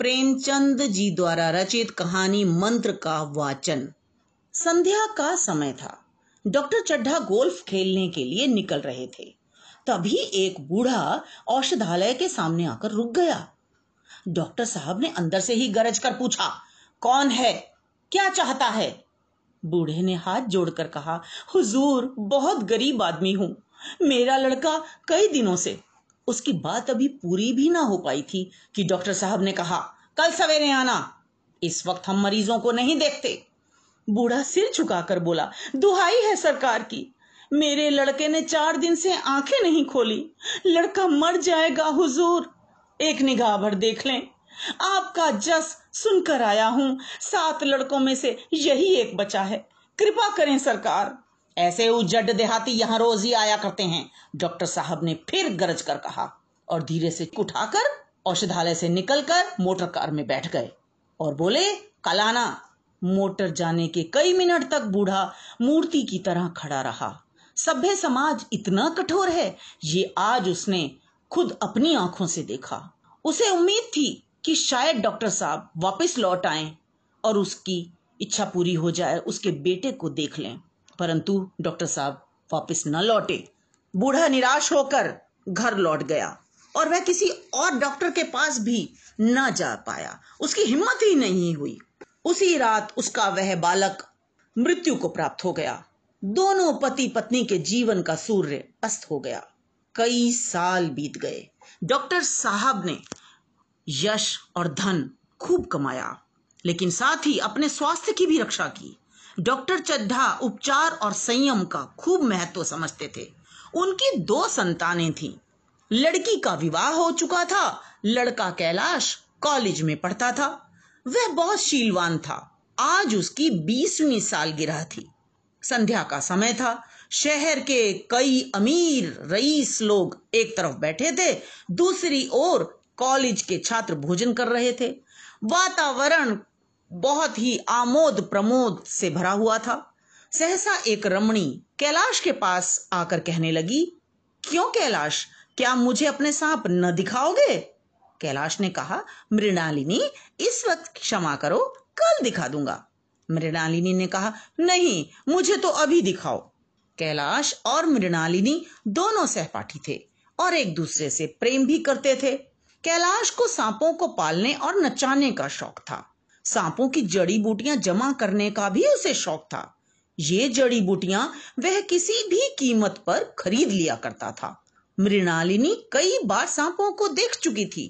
प्रेमचंद जी द्वारा रचित कहानी मंत्र का वाचन। संध्या का समय था। डॉक्टर चड्ढा गोल्फ खेलने के लिए निकल रहे थे। तभी एक बूढ़ा औषधालय के सामने आकर रुक गया। डॉक्टर साहब ने अंदर से ही गरज कर पूछा, कौन है? क्या चाहता है? बूढ़े ने हाथ जोड़कर कहा, हुजूर, बहुत गरीब आदमी हूँ। मेरा लड़का कई दिनों से उसकी बात अभी पूरी भी ना हो पाई थी कि डॉक्टर साहब ने कहा, कल सवेरे आना। इस वक्त हम मरीजों को नहीं देखते। बूढ़ा सिर झुकाकर बोला, दुहाई है सरकार की। मेरे लड़के ने चार दिन से आँखें नहीं खोली। लड़का मर जाएगा, हुजूर। एक निगाह भर देख लें। आपका जस सुनकर आया हूँ। सात लड़कों में से यही एक बचा है। कृपा करें सरकार। ऐसे उज्जड देहाती यहाँ रोज ही आया करते हैं। डॉक्टर साहब ने फिर गरज कर कहा और धीरे से उठाकर औषधालय से निकलकर मोटर कार में बैठ गए और बोले कल आना मोटर जाने के कई मिनट तक बूढ़ा मूर्ति की तरह खड़ा रहा। सभ्य समाज इतना कठोर है, ये आज उसने खुद अपनी आँखों से देखा। उसे उम्मीद थी कि शायद डॉक्टर साहब वापस लौट आए और उसकी इच्छा पूरी हो जाए, उसके बेटे को देख लें। परंतु डॉक्टर साहब वापस न लौटे। बूढ़ा निराश होकर घर लौट गया और वह किसी और डॉक्टर के पास भी न जा पाया। उसकी हिम्मत ही नहीं हुई। उसी रात उसका वह बालक मृत्यु को प्राप्त हो गया। दोनों पति पत्नी के जीवन का सूर्य अस्त हो गया। कई साल बीत गए। डॉक्टर साहब ने यश और धन खूब कमाया, लेकिन साथ ही अपने स्वास्थ्य की भी रक्षा की। डॉक्टर चड्ढा उपचार और संयम का खूब महत्व समझते थे। उनकी दो संतानें थीं। लड़की का विवाह हो चुका था, लड़का कैलाश कॉलेज में पढ़ता था। वह बहुत शीलवान था। आज उसकी बीसवीं सालगिरह थी। संध्या का समय था। शहर के कई अमीर रईस लोग एक तरफ़ बैठे थे, दूसरी ओर कॉलेज के छात्र भोजन कर रहे थे। वातावरण बहुत ही आमोद प्रमोद से भरा हुआ था। सहसा एक रमणी कैलाश के पास आकर कहने लगी, क्यों कैलाश? क्या मुझे अपने सांप न दिखाओगे? कैलाश ने कहा, मृणालिनी, इस वक्त क्षमा करो, कल दिखा दूँगा। मृणालिनी ने कहा, नहीं, मुझे तो अभी दिखाओ। कैलाश और मृणालिनी दोनों सहपाठी थे और एक दूसरे से प्रेम भी करते थे। कैलाश को सांपों को पालने और नचाने का शौक था। सांपों की जड़ी बूटियाँ जमा करने का भी उसे शौक था। ये जड़ी बूटियाँ वह किसी भी कीमत पर खरीद लिया करता था। मृणालिनी कई बार सांपों को देख चुकी थी,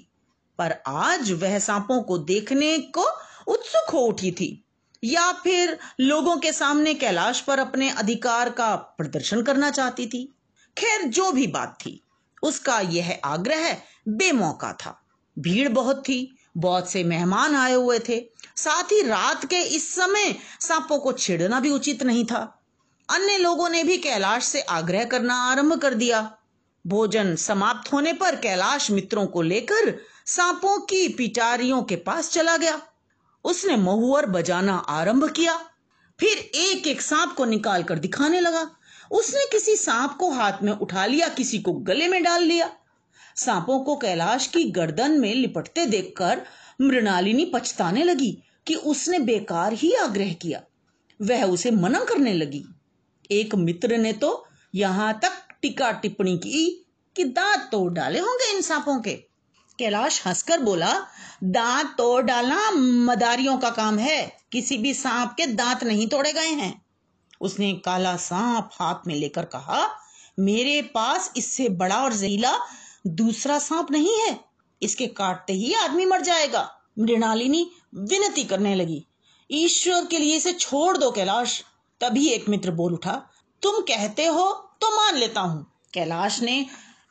पर आज वह सांपों को देखने को उत्सुक हो उठी थी, या फिर लोगों के सामने कैलाश पर अपने अधिकार का प्रदर्शन करना चाहती थी। खैर, जो भी बात थी, उसका यह आग्रह बेमौका था। भीड़ बहुत थी बहुत से मेहमान आए हुए थे। साथ ही रात के इस समय सांपों को छेड़ना भी उचित नहीं था। अन्य लोगों ने भी कैलाश से आग्रह करना आरंभ कर दिया। भोजन समाप्त होने पर कैलाश मित्रों को लेकर सांपों की पिटारियों के पास चला गया। उसने महुअर बजाना आरंभ किया। फिर एक एक सांप को निकाल कर दिखाने लगा। उसने किसी सांप को हाथ में उठा लिया, किसी को गले में डाल लिया सांपों को कैलाश की गर्दन में लिपटते देखकर मृणालिनी पछताने लगी कि उसने बेकार ही आग्रह किया। वह उसे मना करने लगी। एक मित्र ने तो यहाँ तक टिका टिप्पणी की कि दांत तोड़ डाले होंगे इन सांपों के। कैलाश हंसकर बोला, दांत तोड़ डालना मदारियों का काम है। किसी भी सांप के दांत नहीं तोड़े गए हैं। उसने काला सांप हाथ में लेकर कहा, मेरे पास इससे बड़ा और जहीला दूसरा सांप नहीं है। इसके काटते ही आदमी मर जाएगा। मृणालिनी विनती करने लगी। ईश्वर के लिए इसे छोड़ दो, कैलाश। तभी एक मित्र बोल उठा, तुम कहते हो तो मान लेता हूँ। कैलाश ने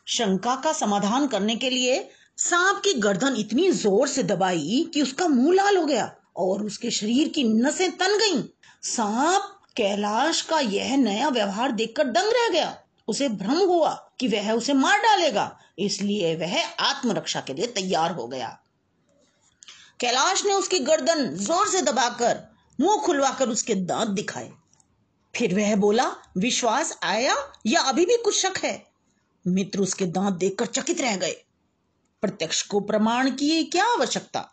शंका का समाधान करने के लिए सांप की गर्दन इतनी ज़ोर से दबाई कि उसका मुँह लाल हो गया और उसके शरीर की नसें तन गईं। सांप, कैलाश का यह नया व्यवहार देखकर दंग रह गया। उसे भ्रम हुआ कि वह उसे मार डालेगा, इसलिए वह आत्मरक्षा के लिए तैयार हो गया। कैलाश ने उसकी गर्दन ज़ोर से दबाकर मुँह खुलवाकर उसके दांत दिखाए। फिर वह बोला, विश्वास आया या अभी भी कुछ शक है? मित्र उसके दांत देखकर चकित रह गए। प्रत्यक्ष को प्रमाण की क्या आवश्यकता?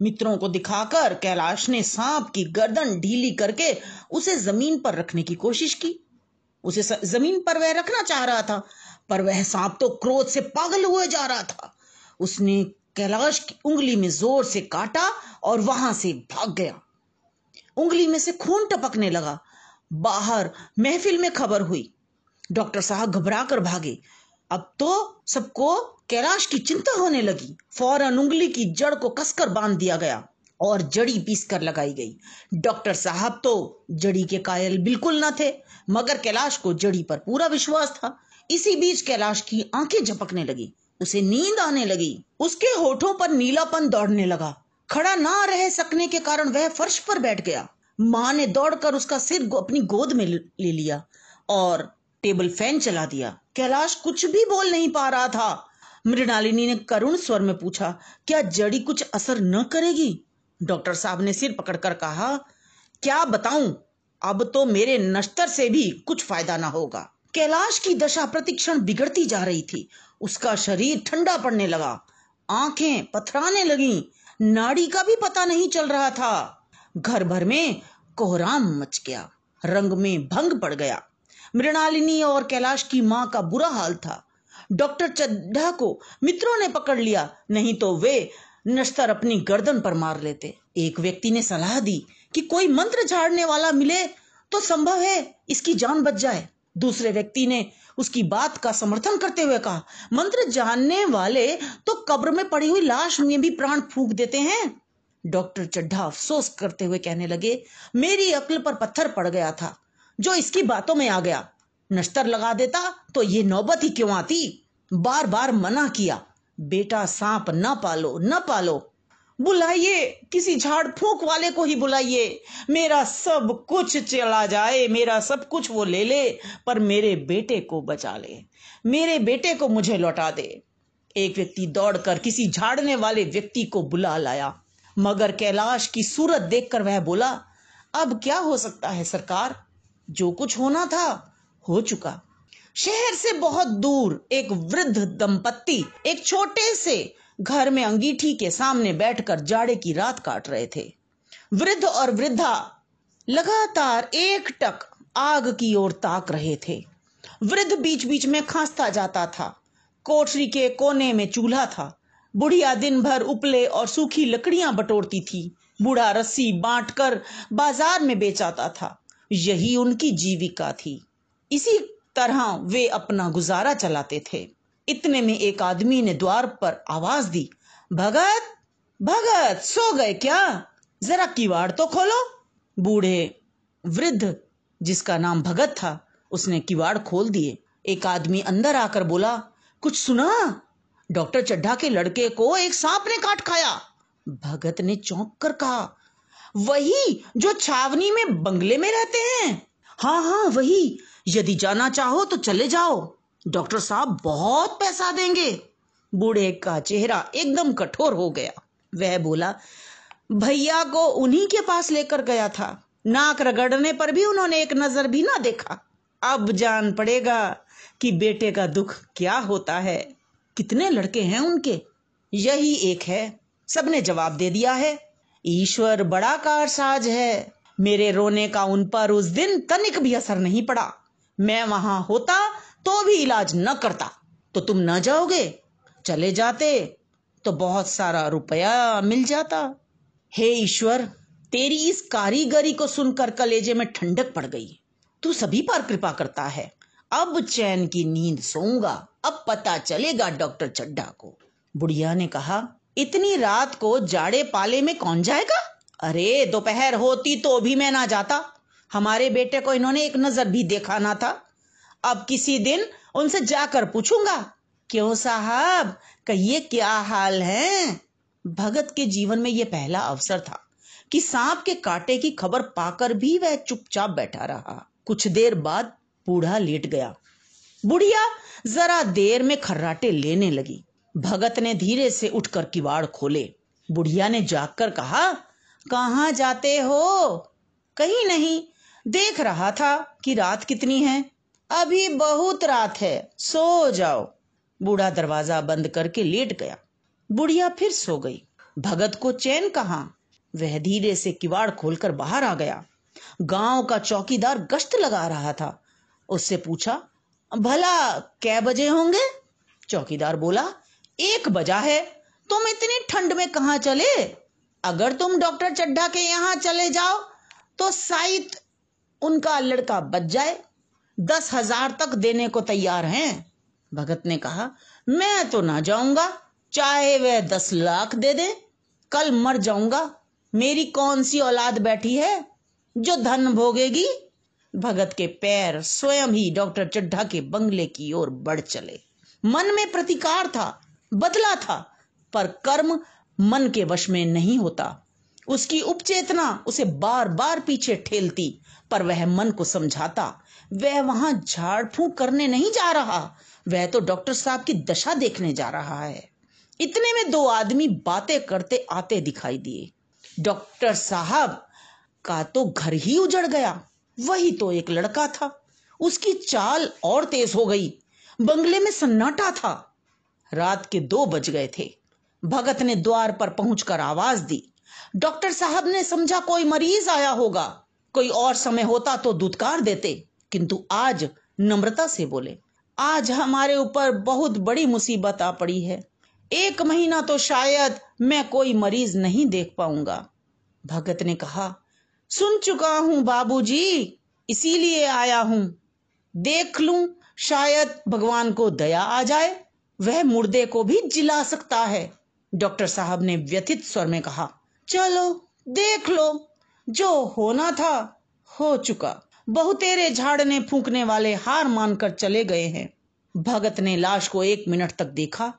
मित्रों को दिखाकर कैलाश ने सांप की गर्दन ढीली करके उसे ज़मीन पर रखने की कोशिश की। उसे ज़मीन पर वह रखना चाह रहा था पर वह सांप तो क्रोध से पागल हुए जा रहा था। उसने कैलाश की उंगली में ज़ोर से काटा और वहाँ से भाग गया। उंगली में से खून टपकने लगा। बाहर महफिल में खबर हुई। डॉक्टर साहब घबरा कर भागे। अब तो सबको कैलाश की चिंता होने लगी। फ़ौरन उंगली की जड़ को कसकर बाँध दिया गया और जड़ी पीस कर लगाई गई। डॉक्टर साहब तो जड़ी के कायल बिल्कुल न थे, मगर कैलाश को जड़ी पर पूरा विश्वास था। इसी बीच कैलाश की आँखें झपकने लगी। उसे नींद आने लगी। उसके होठों पर नीलापन दौड़ने लगा। खड़ा ना रह सकने के कारण वह फर्श पर बैठ गया। माँ ने दौड़कर उसका सिर अपनी गोद में ले लिया और टेबल फ़ैन चला दिया। कैलाश कुछ भी बोल नहीं पा रहा था। मृणालिनी ने करुण स्वर में पूछा, क्या जड़ी कुछ असर न करेगी? डॉक्टर साहब ने सिर पकड़कर कहा, क्या बताऊँ? अब तो मेरे नश्तर से भी कुछ फ़ायदा ना होगा। कैलाश की दशा प्रतिक्षण बिगड़ती जा रही थी। उसका शरीर ठंडा पड़ने लगा। आँखें पथराने लगी। नाड़ी का भी पता नहीं चल रहा था। घर भर में कोहराम मच गया। रंग में भंग पड़ गया। मृणालिनी और कैलाश की माँ का बुरा हाल था। डॉक्टर चड्ढा को मित्रों ने पकड़ लिया। नहीं तो वे नश्तर अपनी गर्दन पर मार लेते। एक व्यक्ति ने सलाह दी कि कोई मंत्र झाड़ने वाला मिले तो संभव है इसकी जान बच जाए। दूसरे व्यक्ति ने उसकी बात का समर्थन करते हुए कहा, मंत्र जानने वाले तो कब्र में पड़ी हुई लाश में भी प्राण फूक देते हैं? डॉक्टर चड्ढा अफसोस करते हुए कहने लगे, मेरी अक्ल पर पत्थर पड़ गया था, जो इसकी बातों में आ गया। नश्तर लगा देता तो ये नौबत ही क्यों आती? बार बार मना किया। बेटा, सांप न पालो न पालो। बुलाइए, किसी झाड़ फूक वाले को ही बुलाइए। मेरा सब कुछ चला जाए, मेरा सब कुछ वो ले ले, पर मेरे बेटे को बचा ले। मेरे बेटे को मुझे लौटा दे। एक व्यक्ति दौड़कर किसी झाड़ने वाले व्यक्ति को बुला लाया। मगर कैलाश की सूरत देखकर वह बोला, अब क्या हो सकता है सरकार? जो कुछ होना था, हो चुका। शहर से बहुत दूर एक वृद्ध दंपत्ति, एक छोटे से घर में अंगीठी के सामने बैठकर जाड़े की रात काट रहे थे। वृद्ध और वृद्धा लगातार एक टक आग की ओर ताक रहे थे। वृद्ध बीच बीच में खांसता जाता था। कोठरी के कोने में चूल्हा था। बुढ़िया दिन भर उपले और सूखी लकड़ियाँ बटोरती थी। बूढ़ा रस्सी बांटकर बाज़ार में बेचाता था। यही उनकी जीविका थी। इसी तरह वे अपना गुजारा चलाते थे। इतने में एक आदमी ने द्वार पर आवाज़ दी, भगत भगत, सो गए क्या? जरा किवाड़ तो खोलो। बूढ़े वृद्ध, जिसका नाम भगत था, उसने किवाड़ खोल दिए। एक आदमी अंदर आकर बोला, कुछ सुना? डॉक्टर चड्ढा के लड़के को एक सांप ने काट खाया। भगत ने चौंक कर कहा, वही जो छावनी में बंगले में रहते हैं? हाँ हाँ वही। यदि जाना चाहो तो चले जाओ। डॉक्टर साहब बहुत पैसा देंगे। बूढ़े का चेहरा एकदम कठोर हो गया। वह बोला, भैया को उन्हीं के पास लेकर गया था। नाक रगड़ने पर भी उन्होंने एक नज़र भी ना देखा। अब जान पड़ेगा कि बेटे का दुख क्या होता है। कितने लड़के हैं उनके? यही एक है। सबने जवाब दे दिया है, ईश्वर बड़ा कारसाज है। मेरे रोने का उन पर उस दिन तनिक भी असर नहीं पड़ा। मैं वहाँ होता तो भी इलाज न करता तो तुम न जाओगे। चले जाते तो बहुत सारा रुपया मिल जाता। हे ईश्वर, तेरी इस कारीगरी को सुनकर कलेजे में ठंडक पड़ गई। तू सभी पर कृपा करता है। अब चैन की नींद सोऊँगा। अब पता चलेगा डॉक्टर चड्डा को। बुढ़िया ने कहा, इतनी रात को जाड़े पाले में कौन जाएगा? अरे, दोपहर होती तो भी मैं ना जाता। हमारे बेटे को इन्होंने एक नज़र भी देखा ना था। अब किसी दिन उनसे जाकर पूछूँगा, क्यों साहब, कहिए क्या हाल है? भगत के जीवन में यह पहला अवसर था कि सांप के कांटे की खबर पाकर भी वह चुपचाप बैठा रहा। कुछ देर बाद बूढ़ा लेट गया। बुढ़िया जरा देर में खर्राटे लेने लगी। भगत ने धीरे से उठकर किवाड़ खोले। बुढ़िया ने जागकर कहा कहा जाते हो? कहीं नहीं, देख रहा था कि रात कितनी है। अभी बहुत रात है, सो जाओ। बूढ़ा दरवाज़ा बंद करके लेट गया। बुढ़िया फिर सो गई। भगत को चैन कहा? वह धीरे से किवाड़ खोलकर बाहर आ गया। गाँव का चौकीदार गश्त लगा रहा था। उससे पूछा, भला कै बजे होंगे? चौकीदार बोला, एक बजा है। तुम इतनी ठंड में कहा चले? अगर तुम डॉक्टर चड्ढा के यहाँ चले जाओ तो शायद उनका लड़का बच जाए। दस हज़ार तक देने को तैयार हैं। भगत ने कहा, मैं तो ना जाऊँगा, चाहे वह दस लाख दे दे, कल मर जाऊँगा। मेरी कौन सी औलाद बैठी है जो धन भोगेगी? भगत के पैर स्वयं ही डॉक्टर चड्ढा के बंगले की ओर बढ़ चले। मन में प्रतिकार था, बदला था, पर कर्म मन के वश में नहीं होता। उसकी उपचेतना उसे बार बार पीछे ठेलती, पर वह मन को समझाता, वह वहाँ झाड़ फूक करने नहीं जा रहा, वह तो डॉक्टर साहब की दशा देखने जा रहा है। इतने में दो आदमी बातें करते आते दिखाई दिए। डॉक्टर साहब का तो घर ही उजड़ गया, वही तो एक लड़का था। उसकी चाल और तेज हो गई, बंगले में सन्नाटा था। रात के दो बज गए थे। भगत ने द्वार पर पहुंचकर आवाज़ दी डॉक्टर साहब ने समझा कोई मरीज़ आया होगा। कोई और समय होता तो दुत्कार देते। किंतु आज नम्रता से बोले, आज हमारे ऊपर बहुत बड़ी मुसीबत आ पड़ी है। एक महीना तो शायद मैं कोई मरीज़ नहीं देख पाऊँगा। भगत ने कहा, सुन चुका हूँ बाबूजी, इसीलिए आया हूँ। देख लूँ, शायद भगवान को दया आ जाए, वह मुर्दे को भी जिला सकता है। डॉक्टर साहब ने व्यथित स्वर में कहा चलो, देख लो, जो होना था, हो चुका। बहुतेरे झाड़ने फूकने वाले हार मानकर चले गए हैं। भगत ने लाश को एक मिनट तक देखा,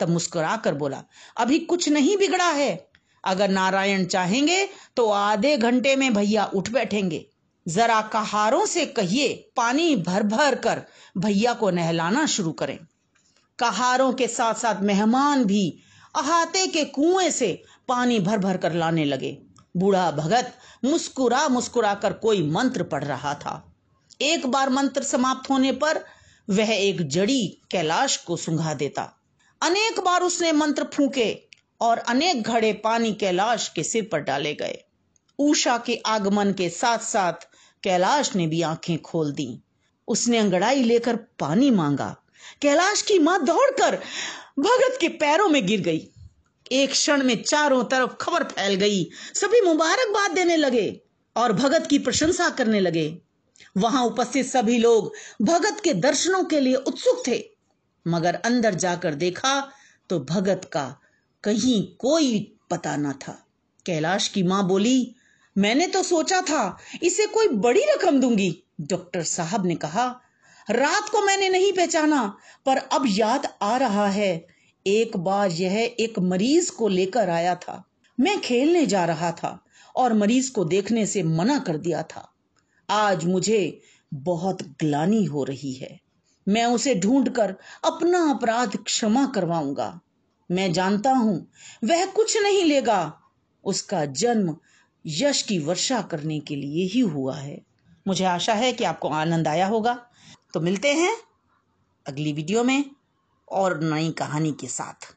तब मुस्कुराकर बोला, अभी कुछ नहीं बिगड़ा है। अगर नारायण चाहेंगे तो आधे घंटे में भैया उठ बैठेंगे। जरा कहारों से कहिए, पानी भर भर कर भैया को नहलाना शुरू करें। कहारों के साथ साथ मेहमान भी, अहाते के कुएँ से पानी भर भर कर लाने लगे। बूढ़ा भगत मुस्कुरा मुस्कुरा कर कोई मंत्र पढ़ रहा था। एक बार मंत्र समाप्त होने पर वह एक जड़ी कैलाश को सुंघा देता। अनेक बार उसने मंत्र फूके और अनेक घड़े पानी कैलाश के सिर पर डाले गए। ऊषा के आगमन के साथ साथ कैलाश ने भी आँखें खोल दी। उसने अंगड़ाई लेकर पानी मांगा। कैलाश की माँ दौड़कर भगत के पैरों में गिर गई। एक क्षण में चारों तरफ़ खबर फैल गई। सभी मुबारकबाद देने लगे और भगत की प्रशंसा करने लगे। वहाँ उपस्थित सभी लोग भगत के दर्शनों के लिए उत्सुक थे। मगर अंदर जाकर देखा तो भगत का कहीं कोई पता न था। कैलाश की माँ बोली, मैंने तो सोचा था, इसे कोई बड़ी रकम दूँगी। डॉक्टर साहब ने कहा, रात को मैंने नहीं पहचाना, पर अब याद आ रहा है। एक बार यह एक मरीज़ को लेकर आया था। मैं खेलने जा रहा था और मरीज़ को देखने से मना कर दिया था। आज मुझे बहुत ग्लानी हो रही है। मैं उसे ढूंढकर अपना अपराध क्षमा करवाऊँगा। मैं जानता हूँ वह कुछ नहीं लेगा। उसका जन्म यश की वर्षा करने के लिए ही हुआ है। मुझे आशा है कि आपको आनंद आया होगा। तो मिलते हैं अगली वीडियो में। और नई कहानी के साथ।